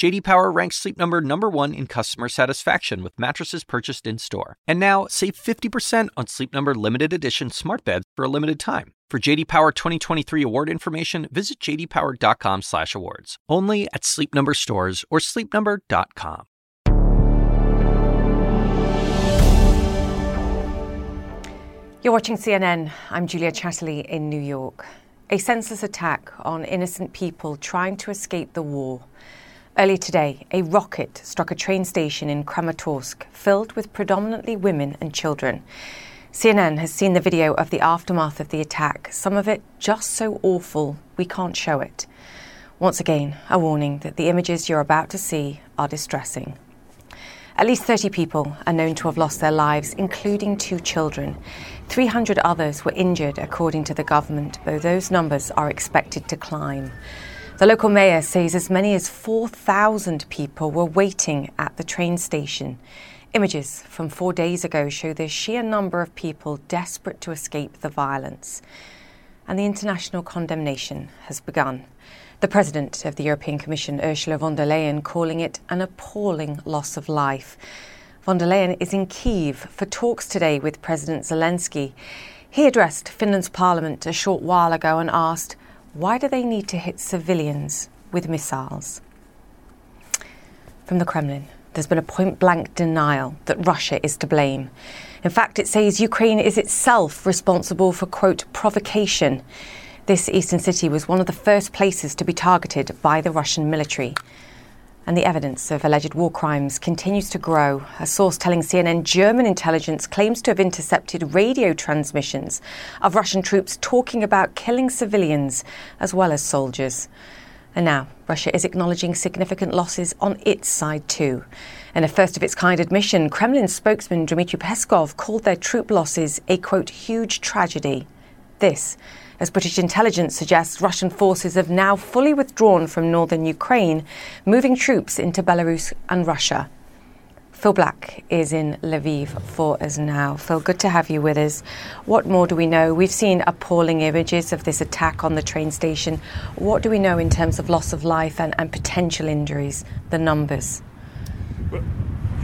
JD Power ranks Sleep Number number 1 in customer satisfaction with mattresses purchased in-store. And now, save 50% on Sleep Number limited edition smart beds for a limited time. For JD Power 2023 award information, visit jdpower.com/awards. Only at Sleep Number stores or sleepnumber.com. You're watching CNN. I'm Julia Chatterley in New York. A senseless attack on innocent people trying to escape the war. Earlier today, a rocket struck a train station in Kramatorsk filled with predominantly women and children. CNN has seen the video of the aftermath of the attack, some of it just so awful we can't show it. Once again, a warning that the images you're about to see are distressing. At least 30 people are known to have lost their lives, including two children. 300 others were injured, according to the government, though those numbers are expected to climb. The local mayor says as many as 4,000 people were waiting at the train station. Images from four days ago show the sheer number of people desperate to escape the violence. And the international condemnation has begun. The president of the European Commission, Ursula von der Leyen, calling it an appalling loss of life. Von der Leyen is in Kiev for talks today with President Zelensky. He addressed Finland's parliament a short while ago and asked, why do they need to hit civilians with missiles? From the Kremlin, there's been a point blank denial that Russia is to blame. In fact, it says Ukraine is itself responsible for, quote, provocation. This eastern city was one of the first places to be targeted by the Russian military. And the evidence of alleged war crimes continues to grow. A source telling CNN German intelligence claims to have intercepted radio transmissions of Russian troops talking about killing civilians as well as soldiers. And now, Russia is acknowledging significant losses on its side too. In a first of its kind admission, Kremlin spokesman Dmitry Peskov called their troop losses a quote, huge tragedy. This as British intelligence suggests Russian forces have now fully withdrawn from northern Ukraine, moving troops into Belarus and Russia. Phil Black is in Lviv for us now. Phil, good to have you with us. What more do we know? We've seen appalling images of this attack on the train station. What do we know in terms of loss of life and, and potential injuries, the numbers?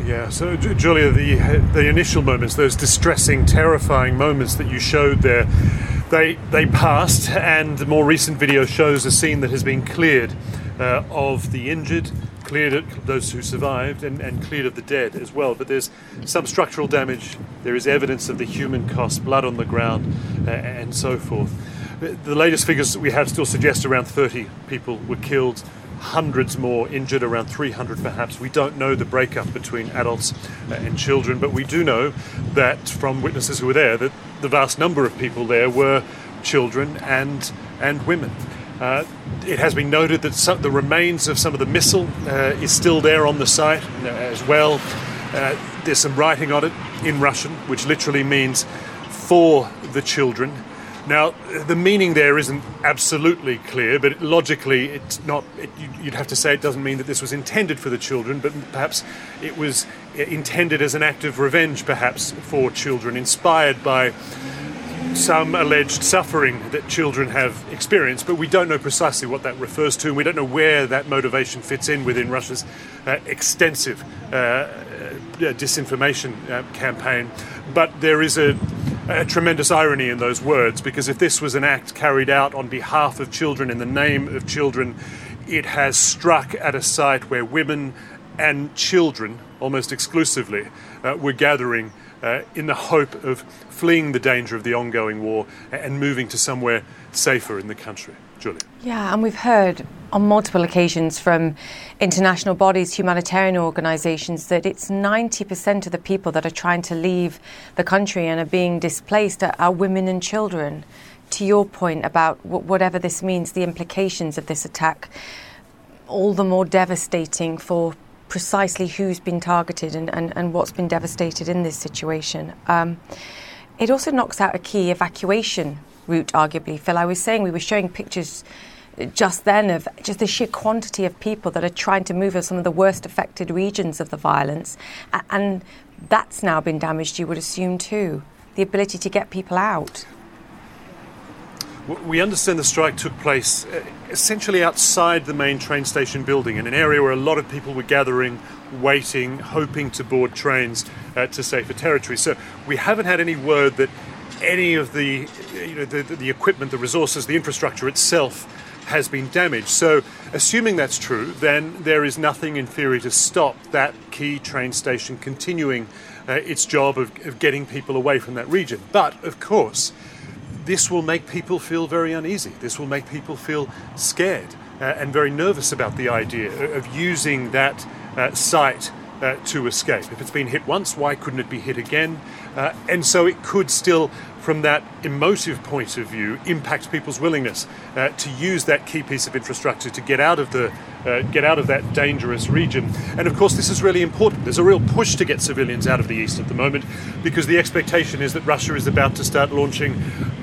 Yeah, so Julia, the the initial moments, those distressing, terrifying moments that you showed there, they they passed, and more recent video shows a scene that has been cleared uh, of the injured, cleared of those who survived, and, and cleared of the dead as well. But there's some structural damage. There is evidence of the human cost, blood on the ground, uh, and so forth. The latest figures we have still suggest around 30 people were killed hundreds more injured, around 300 perhaps. We don't know the breakup between adults uh, and children, but we do know that from witnesses who were there that the vast number of people there were children and and women. Uh, it has been noted that some, the remains of some of the missile uh, is still there on the site uh, as well. Uh, there's some writing on it in Russian, which literally means for the children. Now, the meaning there isn't absolutely clear, but logically, it's not. It, you'd have to say it doesn't mean that this was intended for the children, but perhaps it was intended as an act of revenge, perhaps for children, inspired by some alleged suffering that children have experienced, but we don't know precisely what that refers to, and we don't know where that motivation fits in within Russia's uh, extensive uh, uh, disinformation uh, campaign. But there is a a tremendous irony in those words because if this was an act carried out on behalf of children in the name of children, it has struck at a site where women and children, almost exclusively, uh, were gathering uh, in the hope of fleeing the danger of the ongoing war and moving to somewhere safer in the country. Julie. Yeah, and we've heard on multiple occasions from international bodies, humanitarian organisations, that it's 90% of the people that are trying to leave the country and are being displaced are, are women and children. To your point about whatever this means, the implications of this attack, all the more devastating for precisely who's been targeted and, and, and what's been devastated in this situation. Um, it also knocks out a key evacuation route, arguably. Phil, I was saying we were showing pictures just then of just the sheer quantity of people that are trying to move of some of the worst affected regions of the violence. And that's now been damaged, you would assume, too. The ability to get people out. We understand the strike took place uh, essentially outside the main train station building in an area where a lot of people were gathering, waiting, hoping to board trains uh, to safer territory. So we haven't had any word that any of the, you know, the, the equipment, the resources, the infrastructure itself has been damaged. So, assuming that's true, then there is nothing in theory to stop that key train station continuing uh, its job of, of getting people away from that region. But, of course, this will make people feel very uneasy. This will make people feel scared uh, and very nervous about the idea of using that uh, site uh, to escape. If it's been hit once, why couldn't it be hit again? Uh, and so it could still, from that emotive point of view, impact people's willingness uh, to use that key piece of infrastructure to get out of the uh, get out of that dangerous region. And of course, this is really important. There's a real push to get civilians out of the east at the moment because the expectation is that Russia is about to start launching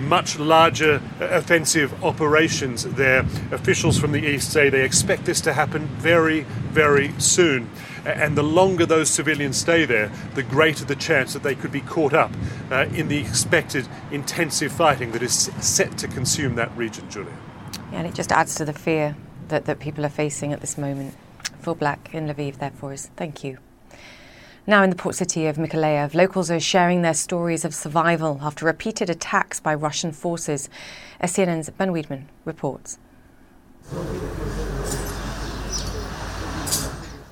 much larger uh, offensive operations there. Officials from the east say they expect this to happen very, very soon. And the longer those civilians stay there, the greater the chance that they could be caught up uh, in the expected intensive fighting that is set to consume that region, Julia. Yeah, and it just adds to the fear that, that people are facing at this moment. Phil Black in Lviv, therefore, is thank you. Now, in the port city of Mykolaiv, locals are sharing their stories of survival after repeated attacks by Russian forces. SCNN's Ben Wedeman reports.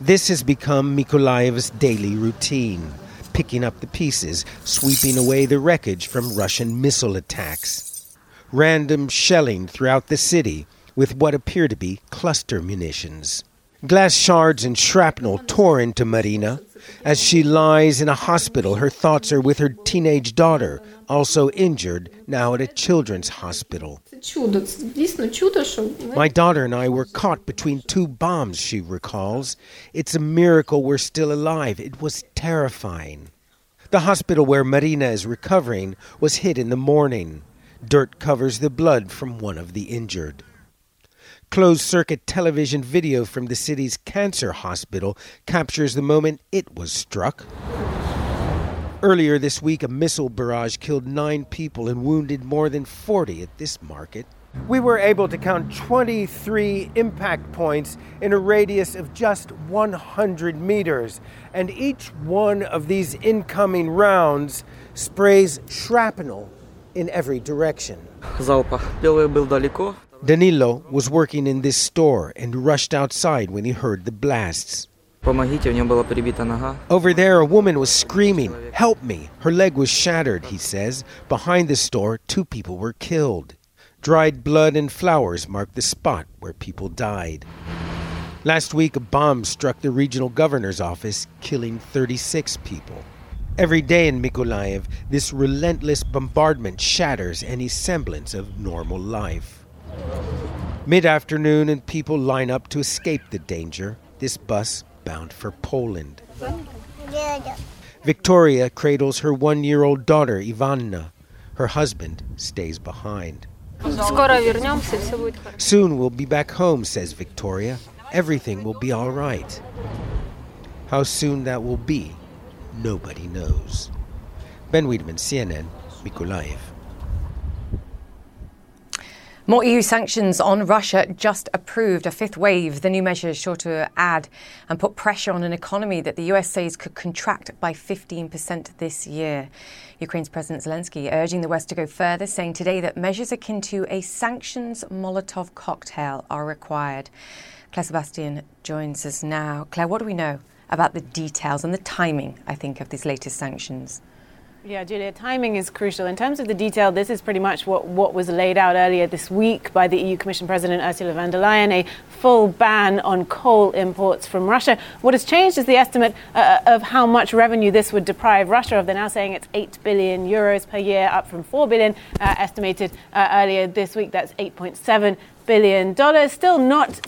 This has become Mykolaiv's daily routine, picking up the pieces, sweeping away the wreckage from Russian missile attacks. Random shelling throughout the city with what appear to be cluster munitions. Glass shards and shrapnel tore into Marina. As she lies in a hospital, her thoughts are with her teenage daughter, also injured, now at a children's hospital. My daughter and I were caught between two bombs, she recalls. It's a miracle we're still alive. It was terrifying. The hospital where Marina is recovering was hit in the morning. Dirt covers the blood from one of the injured. Closed circuit television video from the city's cancer hospital captures the moment it was struck. Earlier this week, a missile barrage killed nine people and wounded more than 40 at this market. We were able to count 23 impact points in a radius of just 100 meters, and each one of these incoming rounds sprays shrapnel in every direction. Danilo was working in this store and rushed outside when he heard the blasts. Over there, a woman was screaming, Help me! Her leg was shattered, he says. Behind the store, two people were killed. Dried blood and flowers marked the spot where people died. Last week, a bomb struck the regional governor's office, killing 36 people. Every day in Mykolaiv, this relentless bombardment shatters any semblance of normal life. Mid afternoon, and people line up to escape the danger. This bus bound for Poland. Victoria cradles her one year old daughter, Ivanna. Her husband stays behind. Soon we'll be back home, says Victoria. Everything will be all right. How soon that will be, nobody knows. Ben Wedeman, CNN, Mykolaiv. More EU sanctions on Russia just approved a fifth wave. The new measure is sure to add and put pressure on an economy that the US says could contract by 15% this year. Ukraine's President Zelensky urging the West to go further, saying today that measures akin to a sanctions Molotov cocktail are required. Claire Sebastian joins us now. Claire, what do we know about the details and the timing, I think, of these latest sanctions? Yeah, Julia, timing is crucial. In terms of the detail, this is pretty much what, what was laid out earlier this week by the EU Commission President Ursula von der Leyen a full ban on coal imports from Russia. What has changed is the estimate uh, of how much revenue this would deprive Russia of. They're now saying it's 8 billion euros per year, up from 4 billion uh, estimated uh, earlier this week. That's 8.7 billion dollars. Still not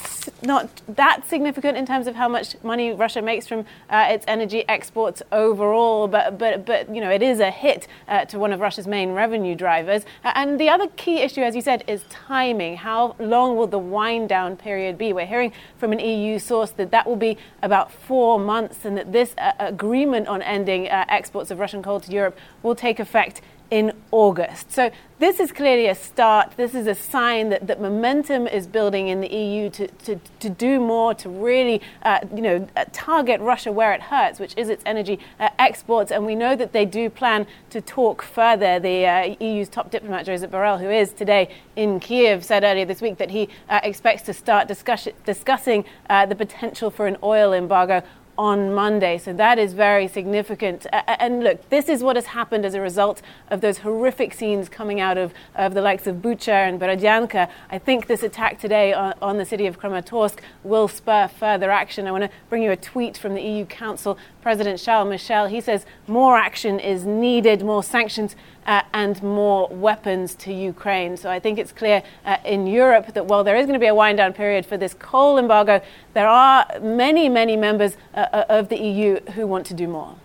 not that significant in terms of how much money Russia makes from uh, its energy exports overall, but but but you know it is a hit uh, to one of Russia's main revenue drivers. Uh, and the other key issue, as you said, is timing. How long will the wind down period be? We're hearing from an EU source that that will be about four months, and that this uh, agreement on ending uh, exports of Russian coal to Europe will take effect in August. So this is clearly a start. This is a sign that, that momentum is building in the EU to, to, to do more, to really, uh, you know, uh, target Russia where it hurts, which is its energy uh, exports. And we know that they do plan to talk further. The uh, EU's top diplomat, Josep Borrell, who is today in Kiev, said earlier this week that he uh, expects to start discuss- discussing uh, the potential for an oil embargo on Monday. So that is very significant. And look, this is what has happened as a result of those horrific scenes coming out of, of the likes of Bucha and Borodyanka. I think this attack today on, on the city of Kramatorsk will spur further action. I want to bring you a tweet from the EU Council President Charles Michel. He says more action is needed, more sanctions uh, and more weapons to Ukraine. So I think it's clear uh, in Europe that while there is going to be a wind down period for this coal embargo, there are many, many members uh, uh of the EU who want to do more.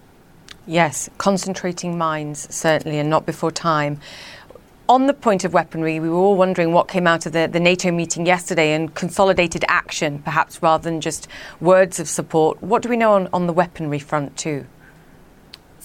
Yes, concentrating minds, certainly, and not before time. On the point of weaponry, we were all wondering what came out of the, the NATO meeting yesterday and consolidated action, perhaps rather than just words of support. What do we know on, on the weaponry front, too?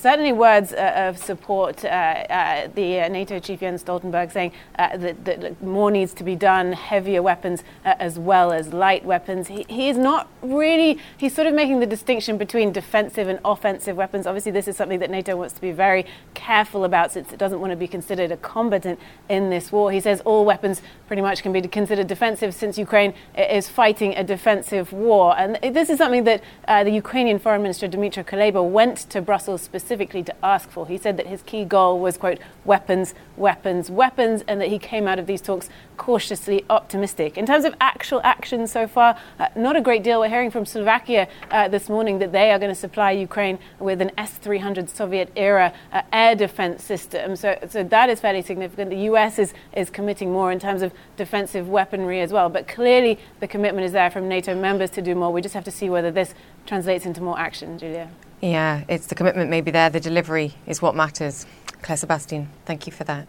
Certainly words uh, of support. Uh, uh, the uh, NATO chief Jens Stoltenberg saying uh, that, that, more needs to be done, heavier weapons uh, as well as light weapons. He, is not really, he's sort of making the distinction between defensive and offensive weapons. Obviously, this is something that NATO wants to be very careful about since it doesn't want to be considered a combatant in this war. He says all weapons pretty much can be considered defensive since Ukraine is fighting a defensive war. And this is something that the Ukrainian Foreign Minister Dmytro Kuleba went to Brussels specifically specifically to ask for. He said that his key goal was, quote, weapons, weapons, weapons, and that he came out of these talks cautiously optimistic. In terms of actual action so far, uh, not a great deal. We're hearing from Slovakia uh, this morning that they are going to supply Ukraine with an S 300 Soviet era uh, air defense system. So, so that is fairly significant. The US is, is committing more in terms of defensive weaponry as well. But clearly, the commitment is there from NATO members to do more. We just have to see whether this translates into more action, Julia. Yeah, it's the commitment maybe there, the delivery is what matters. Claire Sebastian, thank you for that.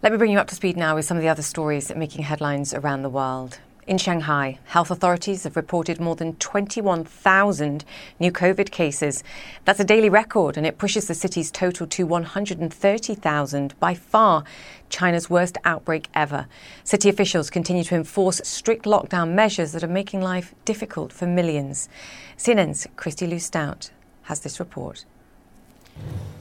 Let me bring you up to speed now with some of the other stories making headlines around the world. In Shanghai, health authorities have reported more than 21,000 new COVID cases. That's a daily record, and it pushes the city's total to 130,000, by far China's worst outbreak ever. City officials continue to enforce strict lockdown measures that are making life difficult for millions. CNN's Kristie Lu Stout has this report.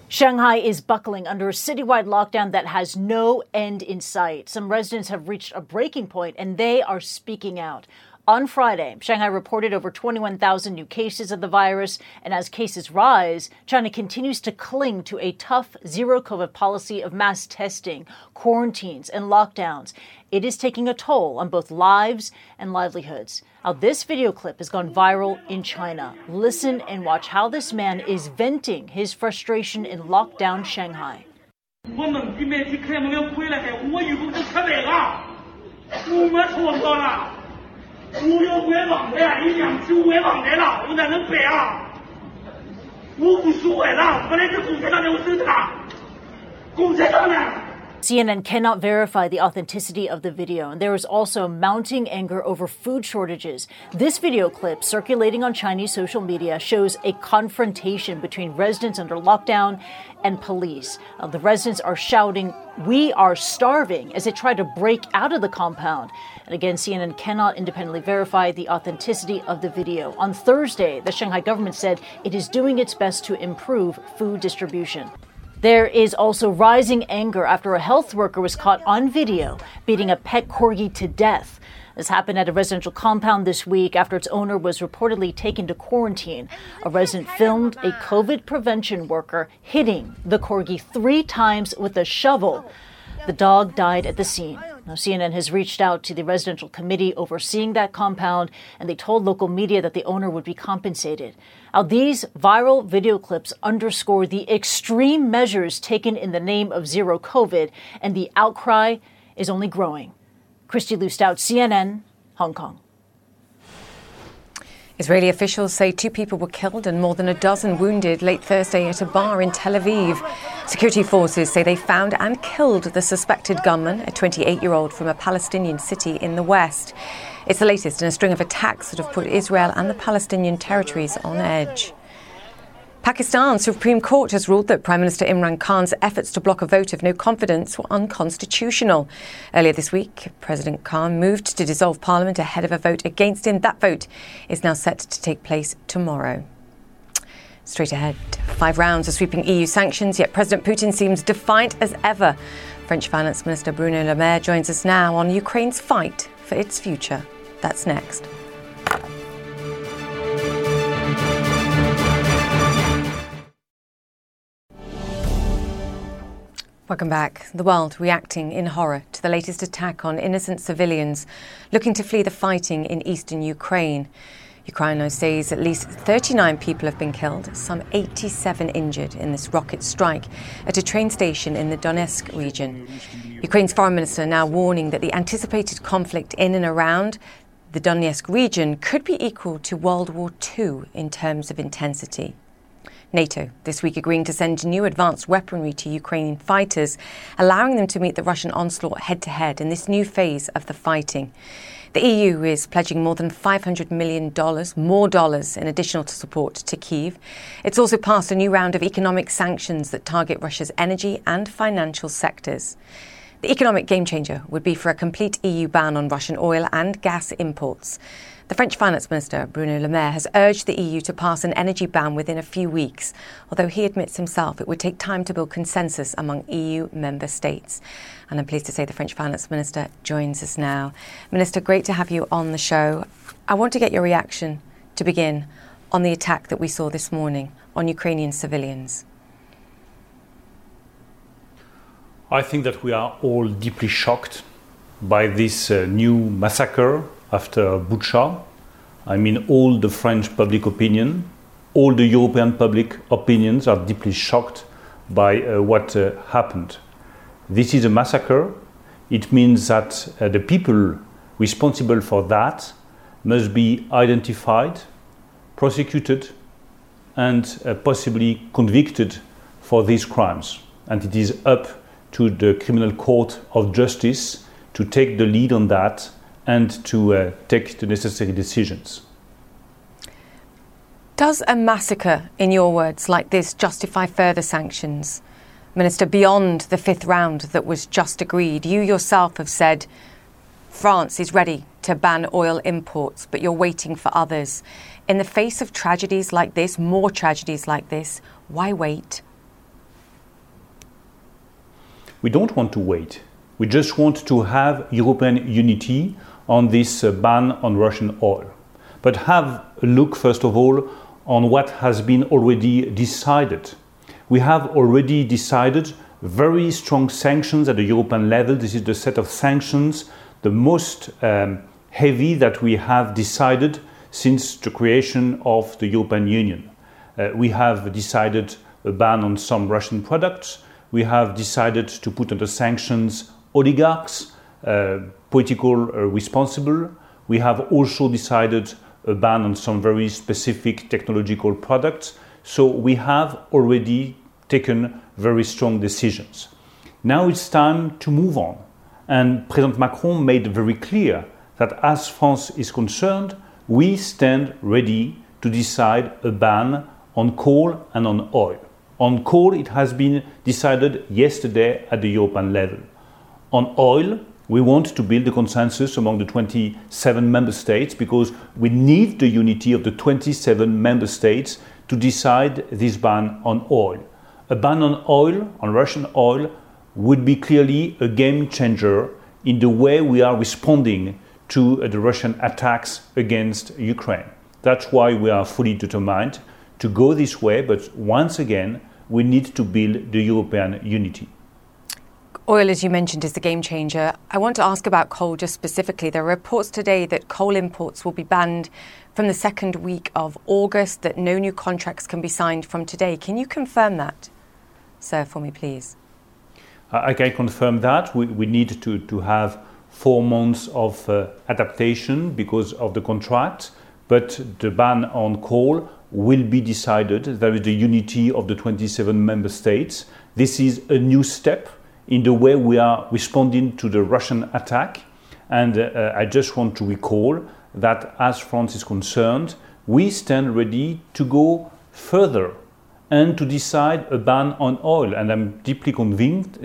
Shanghai is buckling under a citywide lockdown that has no end in sight. Some residents have reached a breaking point and they are speaking out. On Friday, Shanghai reported over 21,000 new cases of the virus, and as cases rise, China continues to cling to a tough zero COVID policy of mass testing, quarantines, and lockdowns. It is taking a toll on both lives and livelihoods. Now, this video clip has gone viral in China. Listen and watch how this man is venting his frustration in lockdown Shanghai. 我们地面去开门要回来，我一共就七百个，我没错过了。我要外房的呀，你两千外房的了，我哪能背啊？我无所谓了，本来是共产党的，我守着他，共产党呢 ？CNN cannot verify the authenticity of the video, and there is also mounting anger over food shortages. This video clip circulating on Chinese social media shows a confrontation between residents under lockdown and police. Uh, the residents are shouting, We are starving, as they try to break out of the compound. And again, CNN cannot independently verify the authenticity of the video. On Thursday, the Shanghai government said it is doing its best to improve food distribution. There is also rising anger after a health worker was caught on video beating a pet corgi to death. This happened at a residential compound this week after its owner was reportedly taken to quarantine. A resident filmed a COVID prevention worker hitting the corgi three times with a shovel. The dog died at the scene. Now, CNN has reached out to the residential committee overseeing that compound, and they told local media that the owner would be compensated. Now, these viral video clips underscore the extreme measures taken in the name of zero COVID, and the outcry is only growing. Kristie Lu Stout, CNN, Hong Kong. Israeli officials say two people were killed and more than a dozen wounded late Thursday at a bar in Tel Aviv. Security forces say they found and killed the suspected gunman, a 28 year old from a Palestinian city in the west. It's the latest in a string of attacks that have put Israel and the Palestinian territories on edge. Pakistan's Supreme Court has ruled that Prime Minister Imran Khan's efforts to block a vote of no confidence were unconstitutional. Earlier this week, President Khan moved to dissolve parliament ahead of a vote against him. That vote is now set to take place tomorrow. Straight ahead, five rounds of sweeping EU sanctions, yet President Putin seems defiant as ever. French Finance Minister Bruno Le Maire joins us now on Ukraine's fight for its future. That's next. Welcome back. The world reacting in horror to the latest attack on innocent civilians looking to flee the fighting in eastern Ukraine. Ukraine says at least 39 people have been killed, some 87 injured in this rocket strike at a train station in the Donetsk region. Ukraine's foreign minister now warning that the anticipated conflict in and around the Donetsk region could be equal to World War II in terms of intensity. NATO this week agreeing to send new advanced weaponry to Ukrainian fighters, allowing them to meet the Russian onslaught head to head in this new phase of the fighting. The EU is pledging more than $500 million, more dollars in additional support to Kiev. It's also passed a new round of economic sanctions that target Russia's energy and financial sectors. The economic game changer would be for a complete EU ban on Russian oil and gas imports. The French Finance Minister, Bruno Le Maire, has urged the EU to pass an energy ban within a few weeks, although he admits himself it would take time to build consensus among EU member states. And I'm pleased to say the French Finance Minister joins us now. Minister, great to have you on the show. I want to get your reaction to begin on the attack that we saw this morning on Ukrainian civilians. I think that we are all deeply shocked by this uh, new massacre after Bucha. I mean, all the French public opinion, all the European public opinions are deeply shocked by uh, what uh, happened. This is a massacre. It means that uh, the people responsible for that must be identified, prosecuted, and uh, possibly convicted for these crimes. And it is up to the Criminal Court of Justice to take the lead on that and to uh, take the necessary decisions. Does a massacre, in your words, like this justify further sanctions? Minister, beyond the fifth round that was just agreed, you yourself have said France is ready to ban oil imports, but you're waiting for others. In the face of tragedies like this, more tragedies like this, why wait? We don't want to wait. We just want to have European unity on this uh, ban on Russian oil. But have a look, first of all, on what has been already decided. We have already decided very strong sanctions at the European level. This is the set of sanctions, the most um, heavy that we have decided since the creation of the European Union. Uh, we have decided a ban on some Russian products. We have decided to put under sanctions oligarchs, uh, political uh, responsible. We have also decided a ban on some very specific technological products. So we have already taken very strong decisions. Now it's time to move on. And President Macron made very clear that as France is concerned, we stand ready to decide a ban on coal and on oil. On coal, it has been decided yesterday at the European level. On oil, we want to build a consensus among the 27 member states because we need the unity of the 27 member states to decide this ban on oil. A ban on oil, on Russian oil, would be clearly a game changer in the way we are responding to uh, the Russian attacks against Ukraine. That's why we are fully determined to go this way, but once again, we need to build the European unity. Oil, as you mentioned, is the game changer. I want to ask about coal just specifically. There are reports today that coal imports will be banned from the second week of August, that no new contracts can be signed from today. Can you confirm that, sir, for me, please? I can confirm that. We, we need to, to have four months of uh, adaptation because of the contract, but the ban on coal will be decided. There is the unity of the 27 member states. This is a new step in the way we are responding to the Russian attack. And uh, I just want to recall that as France is concerned, we stand ready to go further and to decide a ban on oil. And I'm deeply convinced,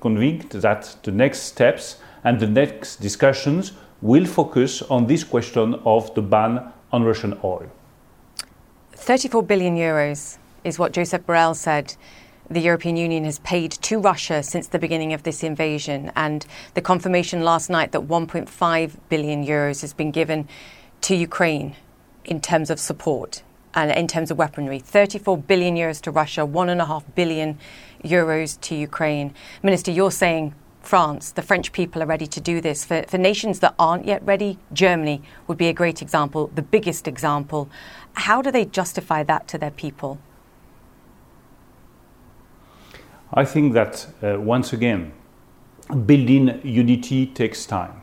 convinced that the next steps and the next discussions will focus on this question of the ban on Russian oil. 34 billion euros is what Josep Borrell said the European Union has paid to Russia since the beginning of this invasion, and the confirmation last night that 1.5 billion euros has been given to Ukraine in terms of support and in terms of weaponry 34 billion euros to Russia, 1.5 billion euros to Ukraine. Minister, you're saying France, the French people are ready to do this. For, for nations that aren't yet ready, Germany would be a great example, the biggest example. How do they justify that to their people? I think that uh, once again, building unity takes time.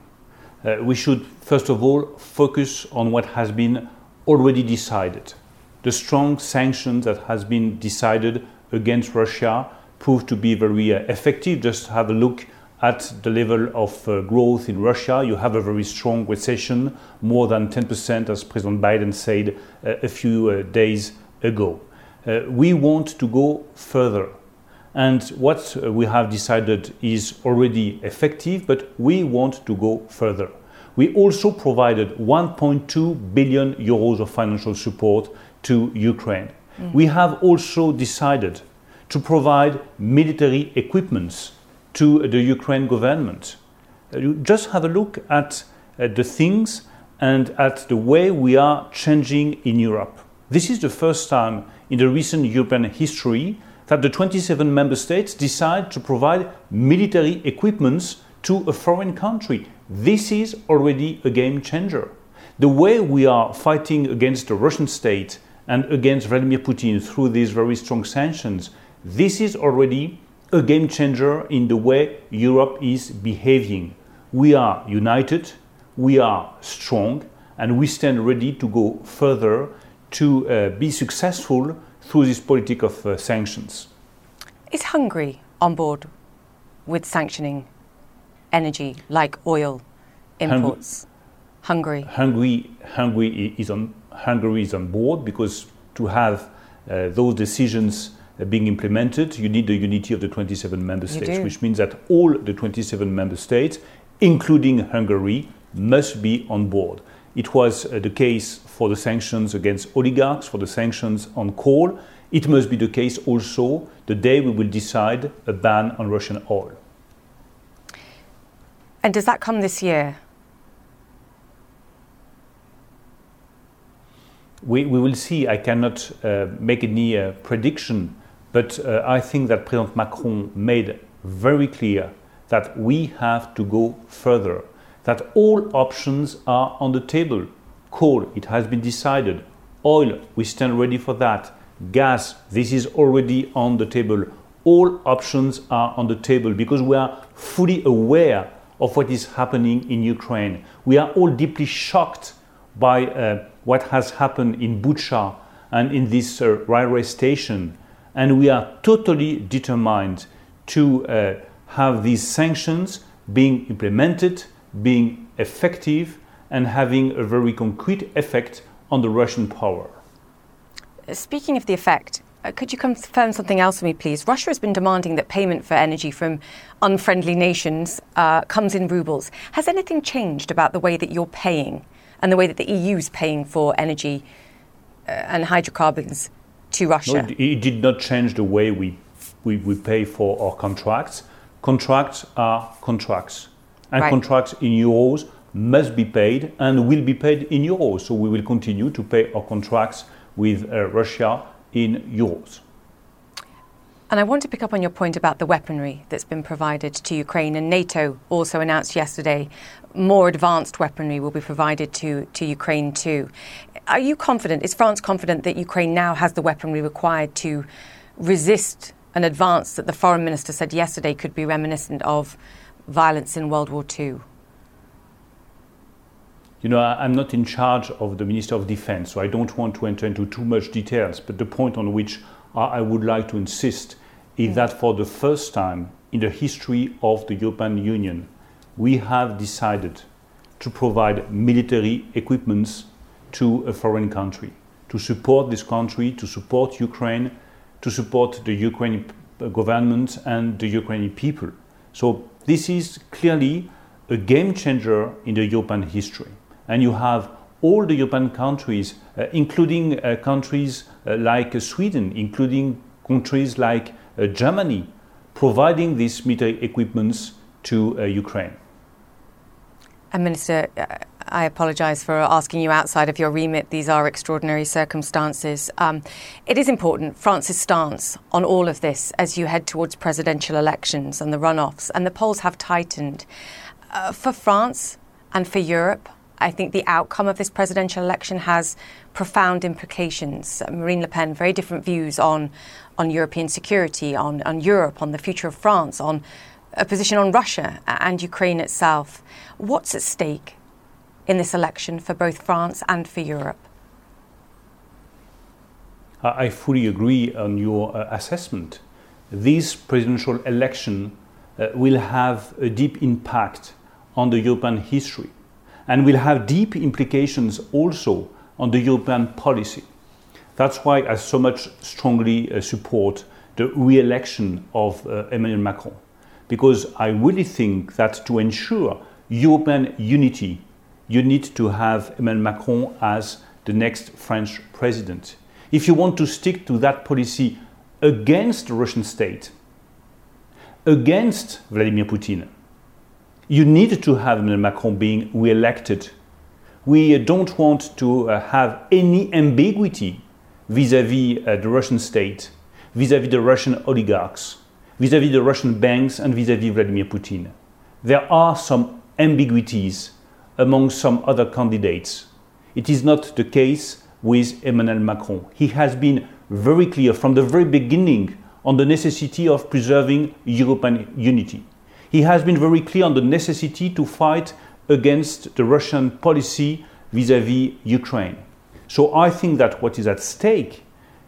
Uh, we should, first of all, focus on what has been already decided. The strong sanctions that has been decided against Russia proved to be very uh, effective. Just have a look at the level of uh, growth in Russia. You have a very strong recession, more than 10%, as President Biden said uh, a few uh, days ago. Uh, we want to go further. And what we have decided is already effective, but we want to go further. We also provided 1.2 billion euros of financial support to Ukraine. Mm. We have also decided to provide military equipments to the Ukraine government. Uh, you just have a look at the things and at the way we are changing in Europe. This is the first time in the recent European history that the 27 member states decide to provide military equipments to a foreign country. This is already a game changer. The way we are fighting against the Russian state and against Vladimir Putin through these very strong sanctions, this is already a game changer in the way Europe is behaving. We are united, we are strong, and we stand ready to go further to uh, be successful through this politic of uh, sanctions. Is Hungary on board with sanctioning energy like oil imports? Hung- Hungary. Hungary, Hungary is on Hungary is on board because to have uh, those decisions uh, being implemented, you need the unity of the 27 member states, which means that all the 27 member states, including Hungary, must be on board. It was uh, the case for the sanctions against oligarchs, for the sanctions on coal. It must be the case also the day we will decide a ban on Russian oil. And does that come this year? We, we will see. I cannot uh, make any uh, prediction, but uh, I think that President Macron made very clear that we have to go further that all options are on the table. Coal, it has been decided. Oil, we stand ready for that. Gas, this is already on the table. All options are on the table because we are fully aware of what is happening in Ukraine. We are all deeply shocked by uh, what has happened in Bucha and in this uh, railway station. And we are totally determined to uh, have these sanctions being implemented being effective and having a very concrete effect on the Russian power. Speaking of the effect, uh, could you confirm something else for me, please? Russia has been demanding that payment for energy from unfriendly nations uh, comes in rubles. Has anything changed about the way that you're paying and the way that the EU is paying for energy uh, and hydrocarbons to Russia? No, it did not change the way we, we, we pay for our contracts. Contracts are contracts and right. contracts in euros must be paid and will be paid in euros. So we will continue to pay our contracts with uh, Russia in euros. And I want to pick up on your point about the weaponry that's been provided to Ukraine. And NATO also announced yesterday more advanced weaponry will be provided to, to Ukraine too. Are you confident, is France confident that Ukraine now has the weaponry required to resist an advance that the foreign minister said yesterday could be reminiscent of violence in World War II? You know, I'm not in charge of the Minister of Defense, so I don't want to enter into too much details. But the point on which I would like to insist is mm. that for the first time in the history of the European Union, we have decided to provide military equipments to a foreign country, to support this country, to support Ukraine, to support the Ukrainian government and the Ukrainian people. So this is clearly a game changer in the European history. And you have all the European countries, uh, including uh, countries uh, like Sweden, including countries like uh, Germany, providing these military equipments to Ukraine. And Minister, I apologise for asking you outside of your remit. These are extraordinary circumstances. Um, it is important, France's stance on all of this as you head towards presidential elections and the runoffs, and the polls have tightened. Uh, for France and for Europe, I think the outcome of this presidential election has profound implications. Marine Le Pen, very different views on, on European security, on, on Europe, on the future of France, on a position on Russia and Ukraine itself. What's at stake in this election for both France and for Europe? I fully agree on your uh, assessment. This presidential election uh, will have a deep impact on the European history and will have deep implications also on the European policy. That's why I so much strongly uh, support the re election of uh, Emmanuel Macron because I really think that to ensure European unity, you need to have Emmanuel Macron as the next French president. If you want to stick to that policy against the Russian state, against Vladimir Putin, you need to have Emmanuel Macron being re elected. We don't want to uh, have any ambiguity vis a vis the Russian state, vis a vis the Russian oligarchs vis-à-vis the Russian banks and vis-à-vis Vladimir Putin. There are some ambiguities among some other candidates. It is not the case with Emmanuel Macron. He has been very clear from the very beginning on the necessity of preserving European unity. He has been very clear on the necessity to fight against the Russian policy vis a vis Ukraine. So I think that what is at stake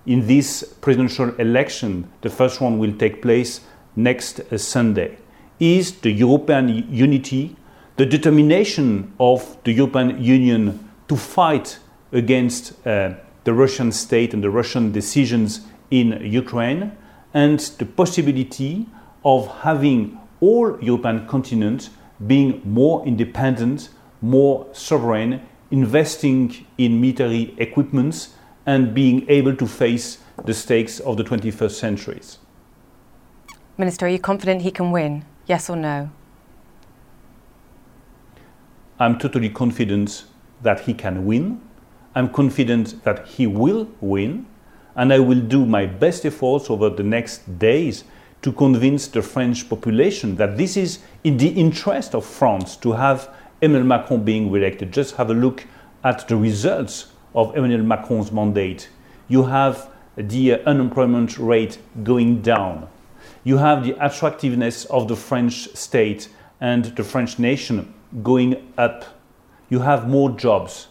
in this presidential election, the first one will take place next uh, Sunday, is the European unity, the determination of the European Union to fight against uh, the Russian state and the Russian decisions in Ukraine, and the possibility of having all European continent being more independent, more sovereign, investing in military equipments and being able to face the stakes of the 21st centuries. Minister, are you confident he can win? Yes or no? I'm totally confident that he can win. I'm confident that he will win. And I will do my best efforts over the next days to convince the French population that this is in the interest of France to have Emmanuel Macron being elected. Just have a look at the results of Emmanuel Macron's mandate. You have the uh, unemployment rate going down. You have the attractiveness of the French state and the French nation going up. You have more jobs.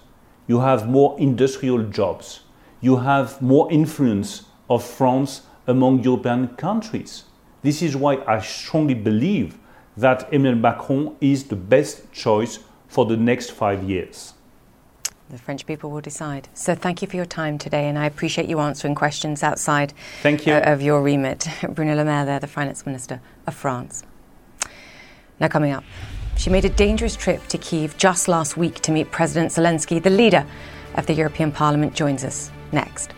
You have more industrial jobs. You have more influence of France among European countries. This is why I strongly believe that Emmanuel Macron is the best choice for the next five years. The French people will decide. So thank you for your time today, and I appreciate you answering questions outside thank you. Uh, of your remit. Bruno Le Maire, there, the Finance Minister of France. Now, coming up, she made a dangerous trip to Kiev just last week to meet President Zelensky. The leader of the European Parliament joins us next.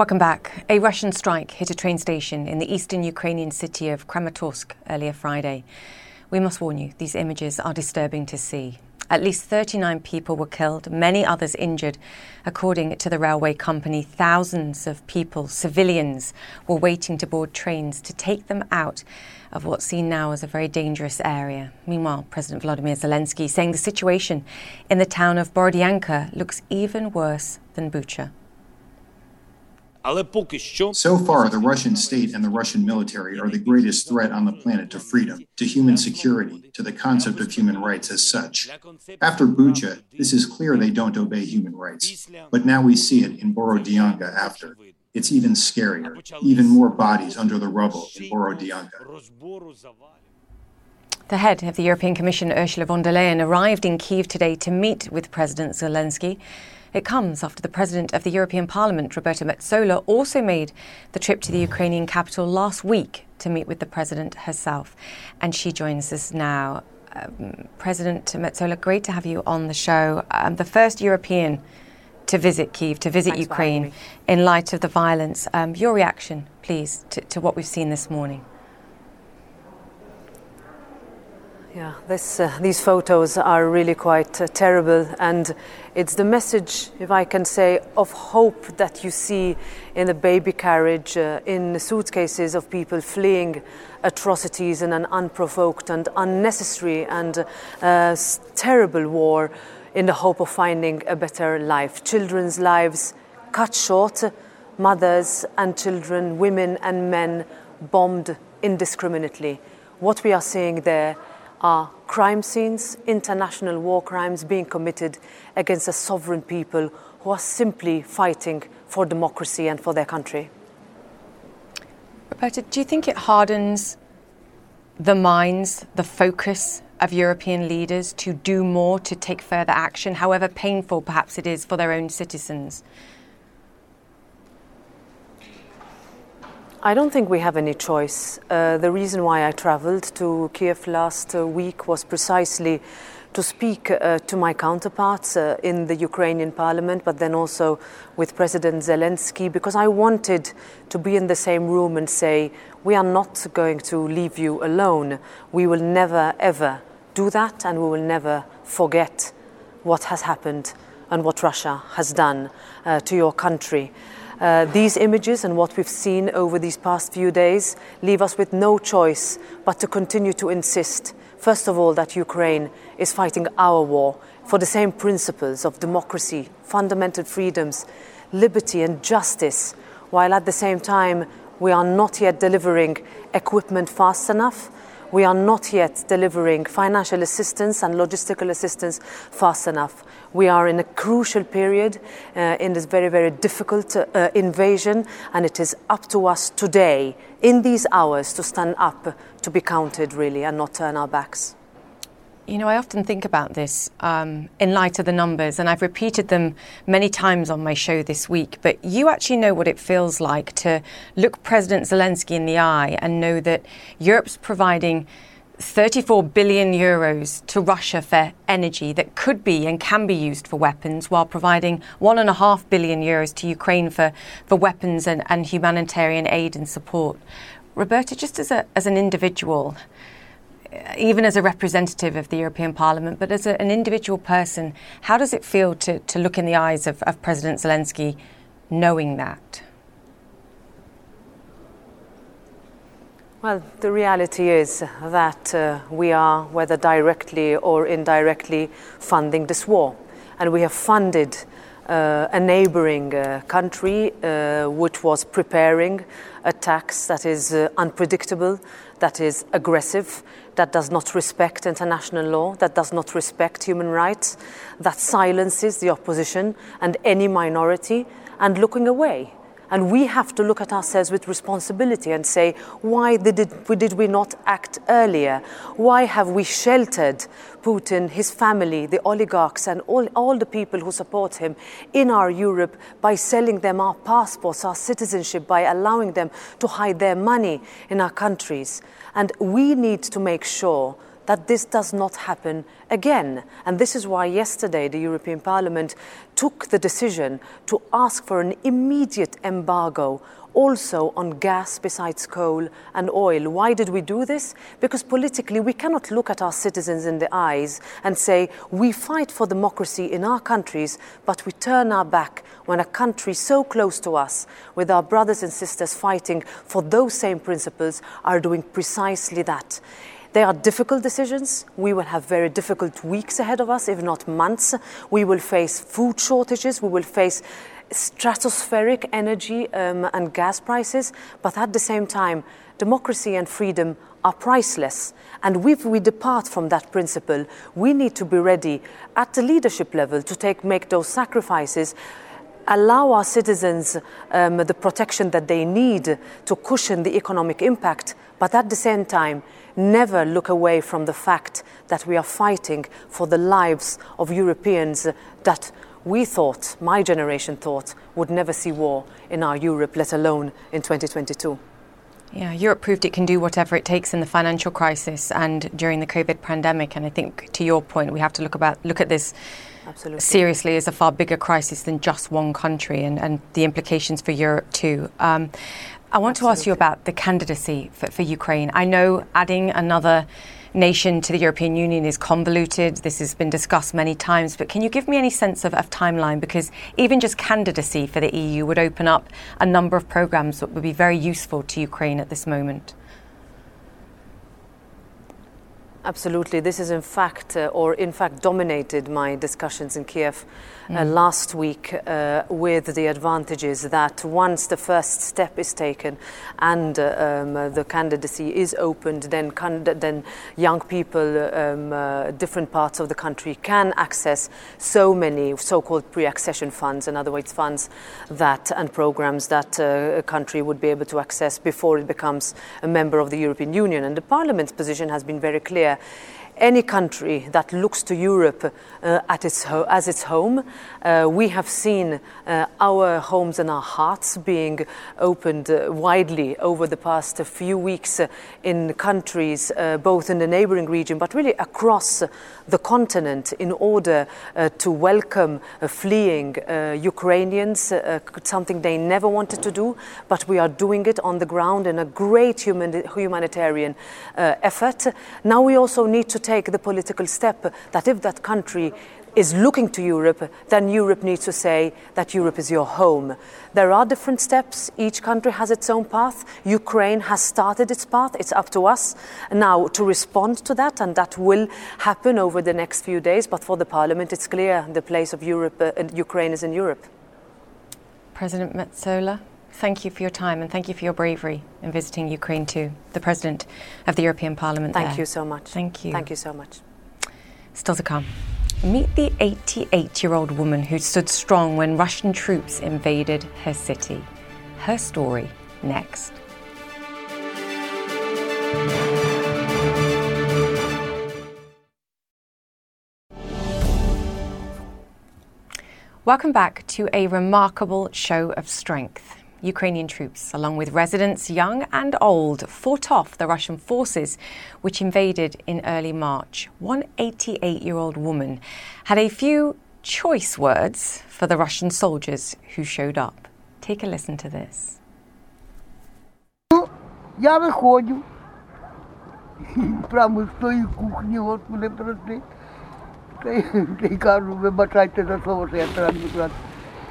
Welcome back. A Russian strike hit a train station in the eastern Ukrainian city of Kramatorsk earlier Friday. We must warn you, these images are disturbing to see. At least 39 people were killed, many others injured. According to the railway company, thousands of people, civilians, were waiting to board trains to take them out of what's seen now as a very dangerous area. Meanwhile, President Volodymyr Zelensky saying the situation in the town of Borodyanka looks even worse than Bucha. So far, the Russian state and the Russian military are the greatest threat on the planet to freedom, to human security, to the concept of human rights as such. After Bucha, this is clear they don't obey human rights. But now we see it in Borodyanka after. It's even scarier, even more bodies under the rubble in Borodyanka. The head of the European Commission, Ursula von der Leyen, arrived in Kiev today to meet with President Zelensky. It comes after the President of the European Parliament, Roberta Metsola, also made the trip to the Ukrainian capital last week to meet with the President herself. And she joins us now. Um, President Metsola, great to have you on the show. Um, the first European to visit Kiev, to visit Thanks Ukraine in light of the violence. Um, your reaction, please, to, to what we've seen this morning. Yeah, this, uh, these photos are really quite uh, terrible, and it's the message, if I can say, of hope that you see in the baby carriage, uh, in suitcases of people fleeing atrocities in an unprovoked and unnecessary and uh, terrible war in the hope of finding a better life. Children's lives cut short, mothers and children, women and men bombed indiscriminately. What we are seeing there are crime scenes, international war crimes being committed against a sovereign people who are simply fighting for democracy and for their country. Roberta, do you think it hardens the minds, the focus of European leaders to do more, to take further action, however painful perhaps it is for their own citizens? I don't think we have any choice. Uh, the reason why I traveled to Kiev last uh, week was precisely to speak uh, to my counterparts uh, in the Ukrainian parliament, but then also with President Zelensky, because I wanted to be in the same room and say, We are not going to leave you alone. We will never, ever do that, and we will never forget what has happened and what Russia has done uh, to your country. Uh, these images and what we've seen over these past few days leave us with no choice but to continue to insist, first of all, that Ukraine is fighting our war for the same principles of democracy, fundamental freedoms, liberty, and justice, while at the same time we are not yet delivering equipment fast enough we are not yet delivering financial assistance and logistical assistance fast enough. We are in a crucial period uh, in this very, very difficult uh, invasion, and it is up to us today, in these hours, to stand up, to be counted really, and not turn our backs. You know, I often think about this um, in light of the numbers, and I've repeated them many times on my show this week. But you actually know what it feels like to look President Zelensky in the eye and know that Europe's providing 34 billion euros to Russia for energy that could be and can be used for weapons, while providing one and a half billion euros to Ukraine for, for weapons and, and humanitarian aid and support. Roberta, just as, a, as an individual, even as a representative of the European Parliament, but as a, an individual person, how does it feel to, to look in the eyes of, of President Zelensky knowing that? Well, the reality is that uh, we are, whether directly or indirectly, funding this war. And we have funded uh, a neighboring uh, country uh, which was preparing attacks that is uh, unpredictable, that is aggressive, that does not respect international law, that does not respect human rights, that silences the opposition and any minority, and looking away. And we have to look at ourselves with responsibility and say, why did, did we not act earlier? Why have we sheltered Putin, his family, the oligarchs, and all, all the people who support him in our Europe by selling them our passports, our citizenship, by allowing them to hide their money in our countries? And we need to make sure that this does not happen again. And this is why yesterday the European Parliament took the decision to ask for an immediate embargo also on gas besides coal and oil. Why did we do this? Because politically we cannot look at our citizens in the eyes and say we fight for democracy in our countries, but we turn our back when a country so close to us, with our brothers and sisters fighting for those same principles, are doing precisely that. They are difficult decisions. We will have very difficult weeks ahead of us, if not months. We will face food shortages. We will face stratospheric energy um, and gas prices. But at the same time, democracy and freedom are priceless. And if we depart from that principle, we need to be ready at the leadership level to take, make those sacrifices allow our citizens um, the protection that they need to cushion the economic impact, but at the same time, never look away from the fact that we are fighting for the lives of Europeans that we thought, my generation thought, would never see war in our Europe, let alone in 2022. Yeah, Europe proved it can do whatever it takes in the financial crisis and during the COVID pandemic. And I think, to your point, we have to look about look at this Absolutely. seriously as a far bigger crisis than just one country, and, and the implications for Europe too. Um, I want Absolutely. to ask you about the candidacy for, for Ukraine. I know adding another nation to the European Union is convoluted. This has been discussed many times, but can you give me any sense of, of timeline? Because even just candidacy for the EU would open up a number of programs that would be very useful to Ukraine at this moment. Absolutely. This is in fact, uh, or in fact, dominated my discussions in Kiev uh, mm. last week uh, with the advantages that once the first step is taken and uh, um, the candidacy is opened, then, then young people, um, uh, different parts of the country can access so many so-called pre-accession funds, in other words, funds that and programs that uh, a country would be able to access before it becomes a member of the European Union. And the Parliament's position has been very clear Madeira. Any country that looks to Europe uh, its as its home. Uh, we have seen uh, our homes and our hearts being opened uh, widely over the past few weeks uh, in countries, uh, both in the neighboring region, but really across the continent, in order to welcome fleeing Ukrainians, something they never wanted to do, but we are doing it on the ground in a great human humanitarian effort. Now we also need to take the political step that if that country is looking to Europe, then Europe needs to say that Europe is your home. There are different steps. Each country has its own path. Ukraine has started its path. It's up to us now to respond to that, and that will happen over the next few days. But for the Parliament, it's clear the place of Europe, uh, Ukraine is in Europe. President Metsola, thank you for your time and thank you for your bravery in visiting Ukraine too. The President of the European Parliament. Thank there. you so much. Thank you. Thank you so much. Still to come. Meet the 88 year old woman who stood strong when Russian troops invaded her city. Her story next. Welcome back to a remarkable show of strength. Ukrainian troops, along with residents young and old, fought off the Russian forces which invaded in early March. One 88 year old woman had a few choice words for the Russian soldiers who showed up. Take a listen to this. Я виходжу, прямо з тої кухні, от вони прийшли. Та й кажу, вибачайте за слово, що я треба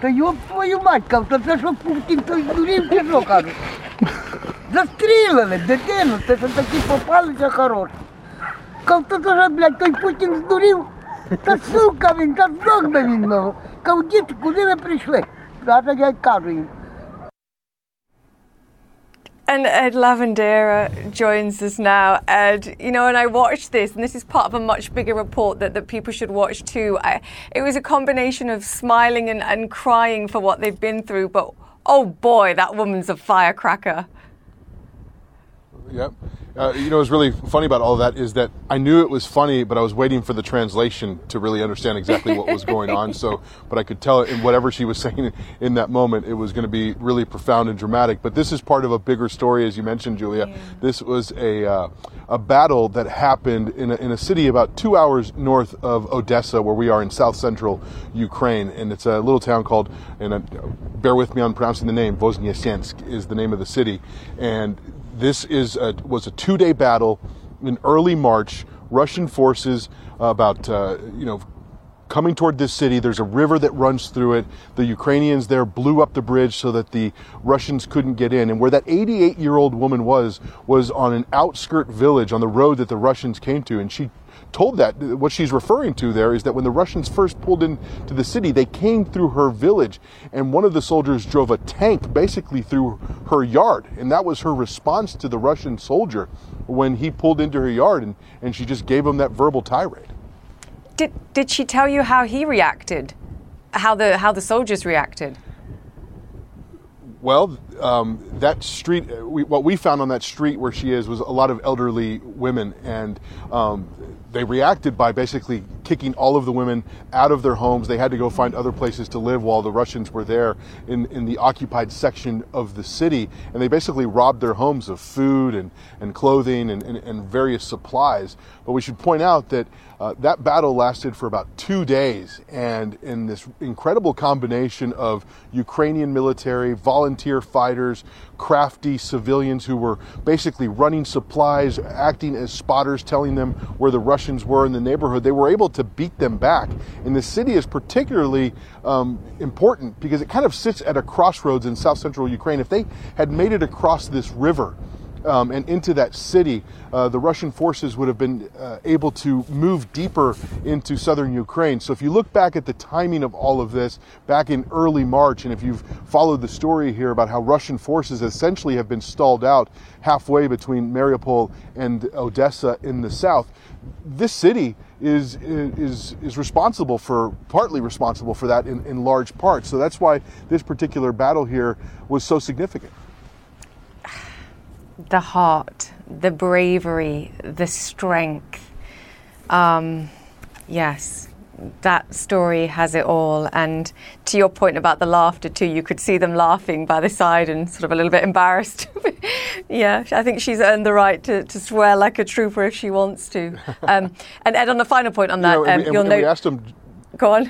Та йоб твою мать, кав, то це що Путін той здурів чи що кажуть. Застрілили дитину, це що такі попалися хороші. Кав, то вже, блядь, той Путін здурів. Та сука він, та здохне він. Кав, діти, куди ви прийшли? Зараз я кажу їм. And Ed Lavandera joins us now. Ed, you know, and I watched this, and this is part of a much bigger report that, that people should watch too. I, it was a combination of smiling and, and crying for what they've been through, but oh boy, that woman's a firecracker. Yep. Uh, you know, what's really funny about all that is that I knew it was funny, but I was waiting for the translation to really understand exactly what was going on. So, but I could tell in whatever she was saying in that moment, it was going to be really profound and dramatic. But this is part of a bigger story, as you mentioned, Julia. Yeah. This was a uh, a battle that happened in a, in a city about two hours north of Odessa, where we are in south central Ukraine, and it's a little town called. And uh, bear with me on pronouncing the name. Voznesensk is the name of the city, and this is a, was a two-day battle in early March. Russian forces, about uh, you know coming toward this city. There's a river that runs through it. The Ukrainians there blew up the bridge so that the Russians couldn't get in. And where that 88 year old woman was, was on an outskirt village on the road that the Russians came to. And she told that what she's referring to there is that when the Russians first pulled into the city, they came through her village, and one of the soldiers drove a tank basically through her yard, and that was her response to the Russian soldier when he pulled into her yard, and, and she just gave him that verbal tirade. Did did she tell you how he reacted? How the how the soldiers reacted? Well, um, that street, we, what we found on that street where she is was a lot of elderly women, and um, they reacted by basically kicking all of the women out of their homes. They had to go find other places to live while the Russians were there in, in the occupied section of the city. And they basically robbed their homes of food and, and clothing and, and, and various supplies. But we should point out that uh, that battle lasted for about two days. And in this incredible combination of Ukrainian military, volunteer fighters, crafty civilians who were basically running supplies, acting as spotters, telling them where the Russians were in the neighborhood, they were able to beat them back. And the city is particularly um, important because it kind of sits at a crossroads in south central Ukraine. If they had made it across this river, um, and into that city, uh, the Russian forces would have been uh, able to move deeper into southern Ukraine. So if you look back at the timing of all of this back in early March, and if you've followed the story here about how Russian forces essentially have been stalled out halfway between Mariupol and Odessa in the south, this city is is is responsible for partly responsible for that in, in large part. So that's why this particular battle here was so significant the heart, the bravery, the strength. Um, yes, that story has it all. And to your point about the laughter, too, you could see them laughing by the side and sort of a little bit embarrassed. yeah, I think she's earned the right to, to swear like a trooper if she wants to. Um, and Ed, on the final point on that, you know, um, you'll know. asked him. Go on.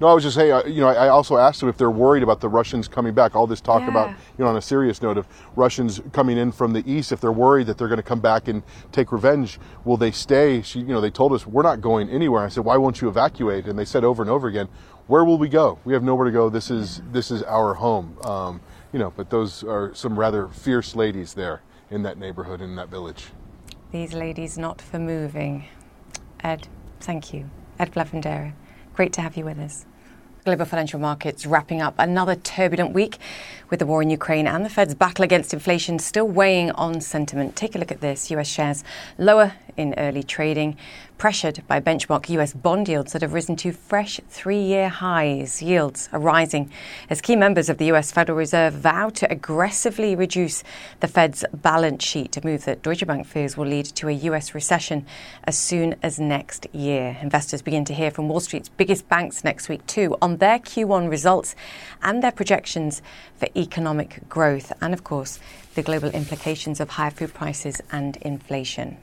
No, I was just saying, you know, I also asked them if they're worried about the Russians coming back. All this talk yeah. about, you know, on a serious note of Russians coming in from the east, if they're worried that they're going to come back and take revenge, will they stay? She, you know, they told us we're not going anywhere. I said, why won't you evacuate? And they said over and over again, where will we go? We have nowhere to go. This is this is our home. Um, you know, but those are some rather fierce ladies there in that neighborhood in that village. These ladies not for moving. Ed, thank you. Ed Lavandera, great to have you with us. Global financial markets wrapping up another turbulent week with the war in Ukraine and the Fed's battle against inflation still weighing on sentiment. Take a look at this. US shares lower in early trading, pressured by benchmark US bond yields that have risen to fresh three year highs. Yields are rising as key members of the US Federal Reserve vow to aggressively reduce the Fed's balance sheet, a move that Deutsche Bank fears will lead to a US recession as soon as next year. Investors begin to hear from Wall Street's biggest banks next week, too, on their Q1 results and their projections for economic growth, and of course, the global implications of higher food prices and inflation.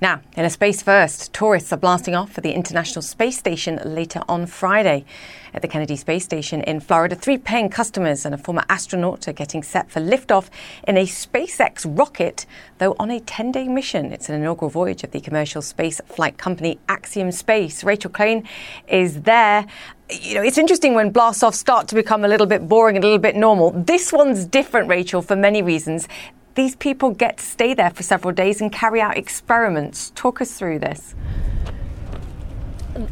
Now, in a space first, tourists are blasting off for the International Space Station later on Friday. At the Kennedy Space Station in Florida, three paying customers and a former astronaut are getting set for liftoff in a SpaceX rocket, though on a 10 day mission. It's an inaugural voyage of the commercial space flight company Axiom Space. Rachel Crane is there. You know, it's interesting when blast offs start to become a little bit boring and a little bit normal. This one's different, Rachel, for many reasons these people get to stay there for several days and carry out experiments. Talk us through this.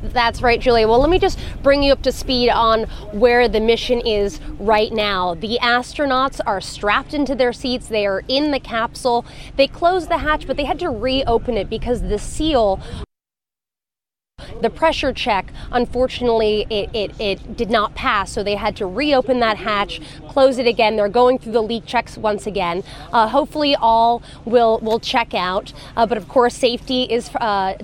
That's right, Julia. Well, let me just bring you up to speed on where the mission is right now. The astronauts are strapped into their seats. They are in the capsule. They closed the hatch, but they had to reopen it because the seal the pressure check, unfortunately, it, it, it, did not pass, so they had to reopen that hatch, close it again. They're going through the leak checks once again. Uh, hopefully, all will will check out. Uh, but of course, safety is. Uh,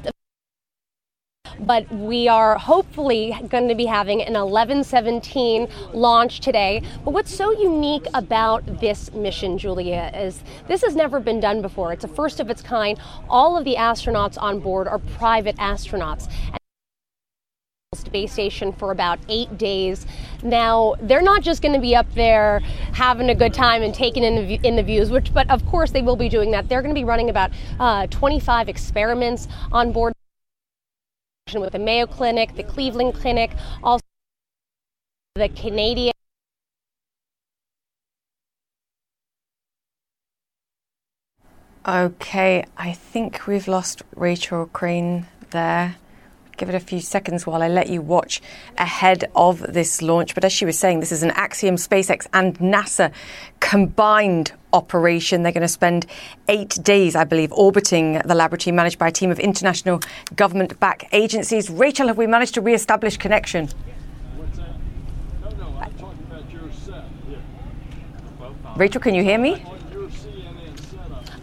but we are hopefully going to be having an 1117 launch today. But what's so unique about this mission, Julia, is this has never been done before. It's a first of its kind. All of the astronauts on board are private astronauts space station for about eight days. Now they're not just going to be up there having a good time and taking in the in the views, which but of course they will be doing that. They're going to be running about uh, 25 experiments on board connection with the Mayo Clinic, the Cleveland Clinic, also the Canadian. Okay, I think we've lost Rachel Crane there. Give it a few seconds while I let you watch ahead of this launch. But as she was saying, this is an Axiom, SpaceX, and NASA combined operation. They're going to spend eight days, I believe, orbiting the laboratory managed by a team of international government backed agencies. Rachel, have we managed to re establish connection? Rachel, can you hear me?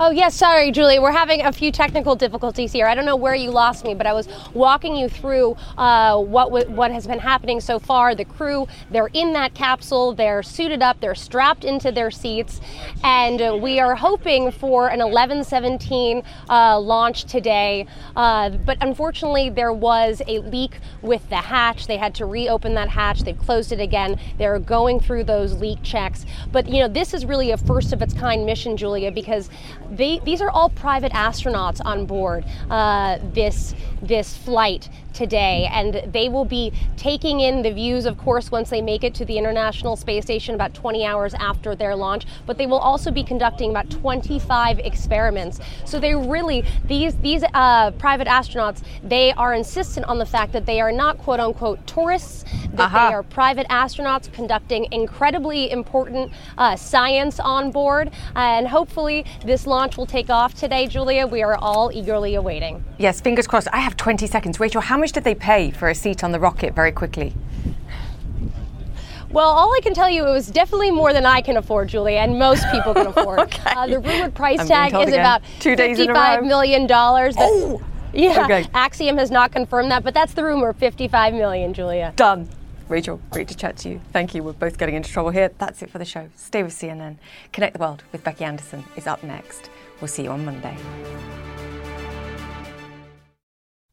Oh, yes, sorry, Julia. We're having a few technical difficulties here. I don't know where you lost me, but I was walking you through uh, what w- what has been happening so far. The crew, they're in that capsule, they're suited up, they're strapped into their seats, and uh, we are hoping for an 1117 uh, launch today. Uh, but unfortunately, there was a leak with the hatch. They had to reopen that hatch. They've closed it again. They're going through those leak checks. But, you know, this is really a first of its kind mission, Julia, because they, these are all private astronauts on board uh, this this flight today, and they will be taking in the views, of course, once they make it to the International Space Station about 20 hours after their launch. But they will also be conducting about 25 experiments. So they really these these uh, private astronauts they are insistent on the fact that they are not quote unquote tourists, that uh-huh. they are private astronauts conducting incredibly important uh, science on board, and hopefully this launch will take off today, Julia. We are all eagerly awaiting. Yes, fingers crossed. I have 20 seconds. Rachel, how much did they pay for a seat on the rocket very quickly? Well, all I can tell you, it was definitely more than I can afford, Julie, and most people can afford. okay. uh, the rumored price tag is again. about Two days $55 million. Oh! Yeah, okay. Axiom has not confirmed that, but that's the rumor, 55 million, Julia. Done. Rachel, great to chat to you. Thank you. We're both getting into trouble here. That's it for the show. Stay with CNN. Connect the World with Becky Anderson is up next. We'll see you on Monday.